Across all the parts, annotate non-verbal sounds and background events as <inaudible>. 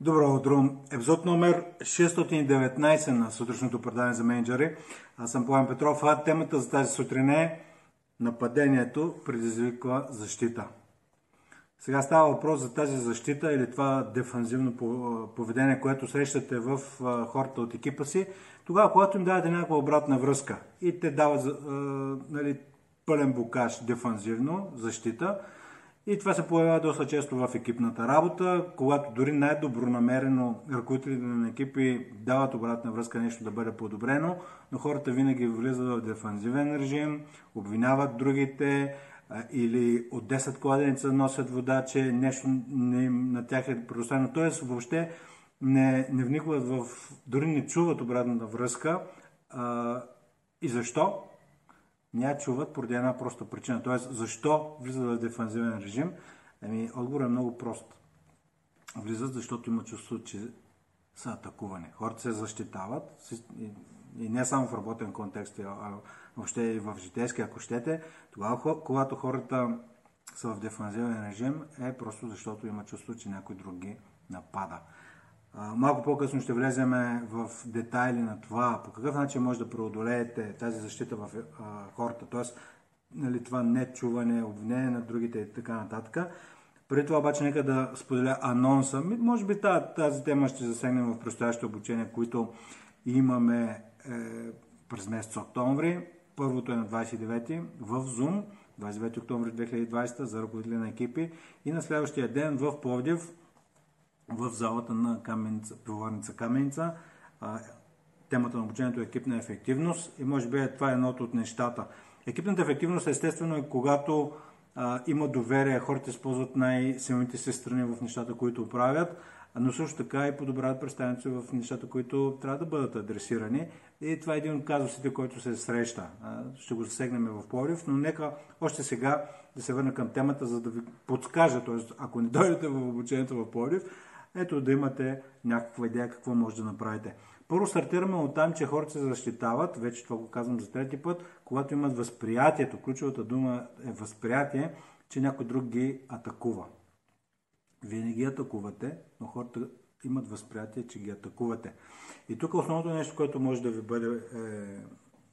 Добро утро! Епизод номер 619 на сутрешното предаване за менеджери. Аз съм Пламен Петров, а темата за тази сутрин е нападението предизвиква защита. Сега става въпрос за тази защита или това дефанзивно поведение, което срещате в хората от екипа си, тогава, когато им давате някаква обратна връзка и те дават нали, пълен букаш дефанзивно, защита – и това се появява доста често в екипната работа, когато дори най-добронамерено ръководителите на екипи дават обратна връзка нещо да бъде подобрено, но хората винаги влизат в дефанзивен режим, обвиняват другите или от 10 кладеница носят вода, че нещо не, на тях е предоставено. Тоест въобще не, не вникват в, дори не чуват обратната връзка. А, и защо? Не я чуват поради една проста причина. Тоест, защо влизат в дефанзивен режим? Ами, отговор е много прост. Влизат, защото има чувство, че са атакувани. Хората се защитават и не само в работен контекст, а въобще и в житейски, ако щете. Тогава, когато хората са в дефанзивен режим, е просто защото има чувство, че някой друг ги напада. Малко по-късно ще влезем в детайли на това, по какъв начин може да преодолеете тази защита в хората, т.е. Нали, това нечуване, обвинение на другите и така нататък. Преди това обаче нека да споделя анонса. Може би тази тема ще засегнем в предстоящите обучения, които имаме е, през месец октомври. Първото е на 29 в Zoom, 29 октомври 2020 за ръководители на екипи и на следващия ден в Пловдив в залата на каменица, пивоварница Каменица. темата на обучението е екипна ефективност и може би това е едното от нещата. Екипната ефективност естествено е когато а, има доверие, хората използват най-силните си страни в нещата, които правят, но също така и подобряват представянето в нещата, които трябва да бъдат адресирани. И това е един от казусите, който се среща. Ще го засегнем в Пловдив, но нека още сега да се върна към темата, за да ви подскажа, т.е. ако не дойдете в обучението в Пловдив, ето да имате някаква идея какво може да направите. Първо стартираме от там, че хората се защитават, вече това го казвам за трети път, когато имат възприятието, ключовата дума е възприятие, че някой друг ги атакува. Вие не ги атакувате, но хората имат възприятие, че ги атакувате. И тук основното нещо, което може да ви бъде е,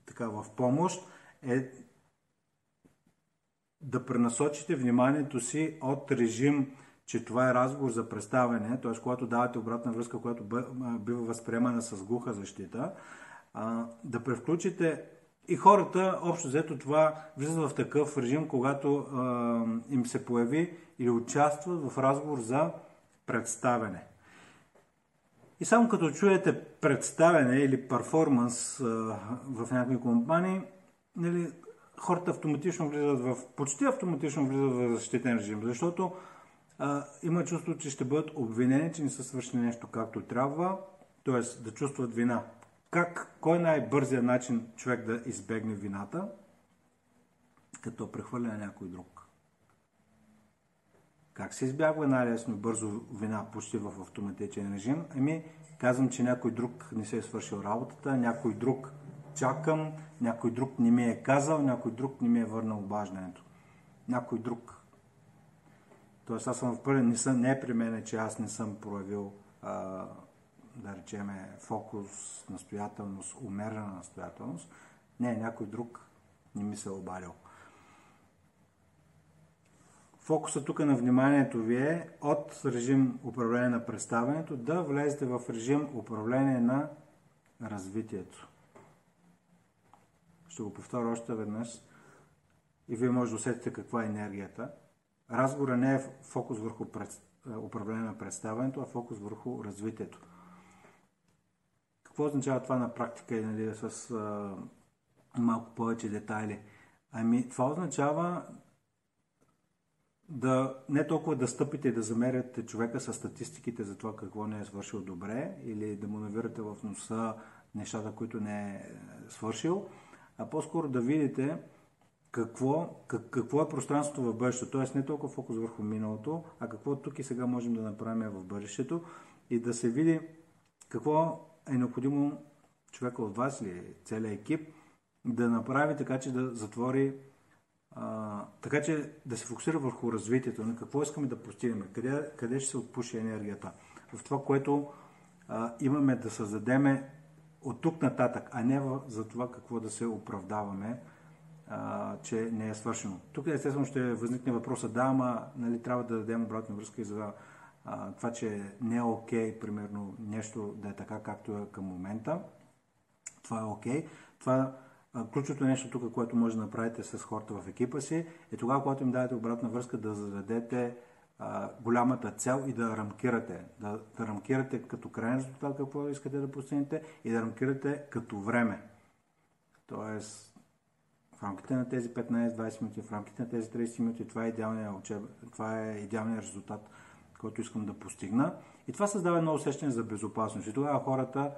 така в помощ, е да пренасочите вниманието си от режим че това е разговор за представяне, т.е. когато давате обратна връзка, която бива възприемана с глуха защита, да превключите и хората, общо взето това, влизат в такъв режим, когато им се появи или участват в разговор за представяне. И само като чуете представяне или перформанс в някои компании, нали, хората автоматично влизат в, почти автоматично влизат в защитен режим, защото а, има чувство, че ще бъдат обвинени, че не са свършили нещо както трябва, т.е. да чувстват вина. Как, кой е най-бързият начин човек да избегне вината? Като прехвърля на някой друг. Как се избягва най-лесно бързо вина почти в автоматичен режим? Ами, казвам, че някой друг не се е свършил работата, някой друг чакам, някой друг не ми е казал, някой друг не ми е върнал обаждането. Някой друг Тоест аз съм в пълен, не, съм, не е при мен, че аз не съм проявил, а, да речеме, фокус, настоятелност, умерена настоятелност. Не, някой друг не ми се е обадил. Фокуса тук на вниманието ви е от режим управление на представянето да влезете в режим управление на развитието. Ще го повторя още веднъж и вие може да усетите каква е енергията – разговора не е фокус върху пред, управление на представянето, а фокус върху развитието. Какво означава това на практика и нали, с а, малко повече детайли? Ами, това означава да не толкова да стъпите и да замеряте човека с статистиките за това какво не е свършил добре или да му навирате в носа нещата, които не е свършил, а по-скоро да видите какво, как, какво е пространството в бъдещето. Тоест не толкова фокус върху миналото, а какво тук и сега можем да направим в бъдещето и да се види какво е необходимо човека от вас или целият екип да направи така, че да затвори А, така че да се фокусира върху развитието, на какво искаме да постигнем, къде, къде ще се отпуши енергията. В това, което а, имаме да създадеме от тук нататък, а не за това какво да се оправдаваме, а, че не е свършено. Тук естествено ще възникне въпроса, да, ама нали, трябва да дадем обратна връзка и за а, това, че не е окей, okay, примерно, нещо да е така, както е към момента. Това е окей. Okay. Това Ключото нещо тук, което може да направите с хората в екипа си, е тогава, когато им дадете обратна връзка, да зададете а, голямата цел и да рамкирате. Да, да рамкирате като крайен резултат какво искате да постигнете и да рамкирате като време. Тоест, в рамките на тези 15-20 минути, в рамките на тези 30 минути, това е идеалният, учеб... това е идеалният резултат, който искам да постигна. И това създава едно усещане за безопасност. И тогава хората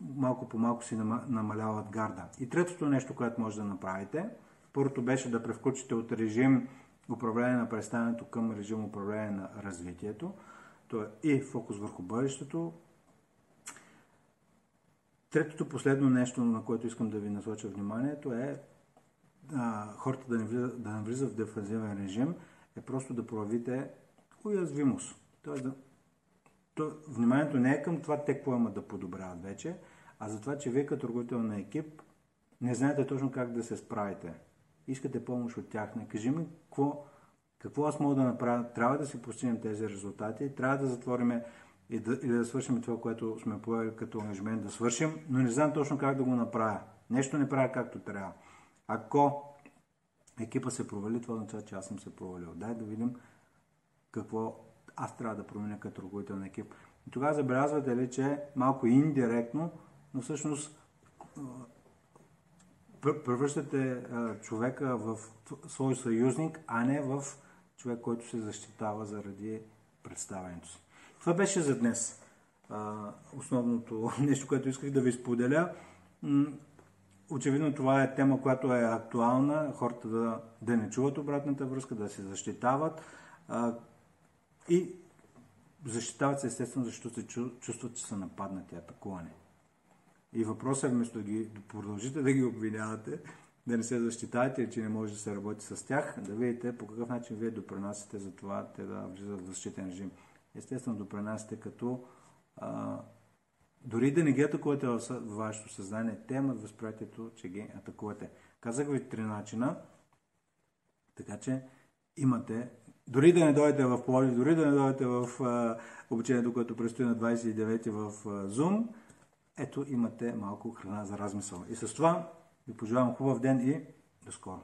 малко по малко си намаляват гарда. И третото нещо, което може да направите, първото беше да превключите от режим управление на представянето към режим управление на развитието. То е и фокус върху бъдещето. Третото последно нещо, на което искам да ви насоча вниманието е а, хората да не, влизат, да не влизат в дефанзивен режим, е просто да проявите уязвимост. Тоест да то, вниманието не е към това те какво имат да подобряват вече, а за това, че вие като ръководител на екип не знаете точно как да се справите. Искате помощ от тях. Не кажи ми какво, какво аз мога да направя. Трябва да си постигнем тези резултати, трябва да затворим и да, или да свършим това, което сме поели като ангажмент да свършим, но не знам точно как да го направя. Нещо не правя както трябва. Ако екипа се провали, това означава, че аз съм се провалил. Дай да видим какво аз трябва да променя като ръководител на екип. И тогава забелязвате ли, че малко индиректно, но всъщност превръщате човека в свой съюзник, а не в човек, който се защитава заради представянето си. Това беше за днес. Основното <laughs> нещо, което исках да ви споделя. Очевидно това е тема, която е актуална. Хората да, да не чуват обратната връзка, да се защитават. И защитават се естествено, защото се чувстват, че са нападнати, атакувани. И въпросът е вместо да, ги, продължите да ги обвинявате, да не се защитавате, че не може да се работи с тях, да видите по какъв начин вие допринасяте за това те да влизат в защитен режим. Естествено, допринасяте като а, дори да не ги атакувате в вашето съзнание, те имат възприятието, че ги атакувате. Казах ви три начина, така че имате дори да не дойдете в Пловдив, дори да не дойдете в обучението, което предстои на 29 в а, Zoom, ето имате малко храна за размисъл. И с това ви пожелавам хубав ден и до скоро.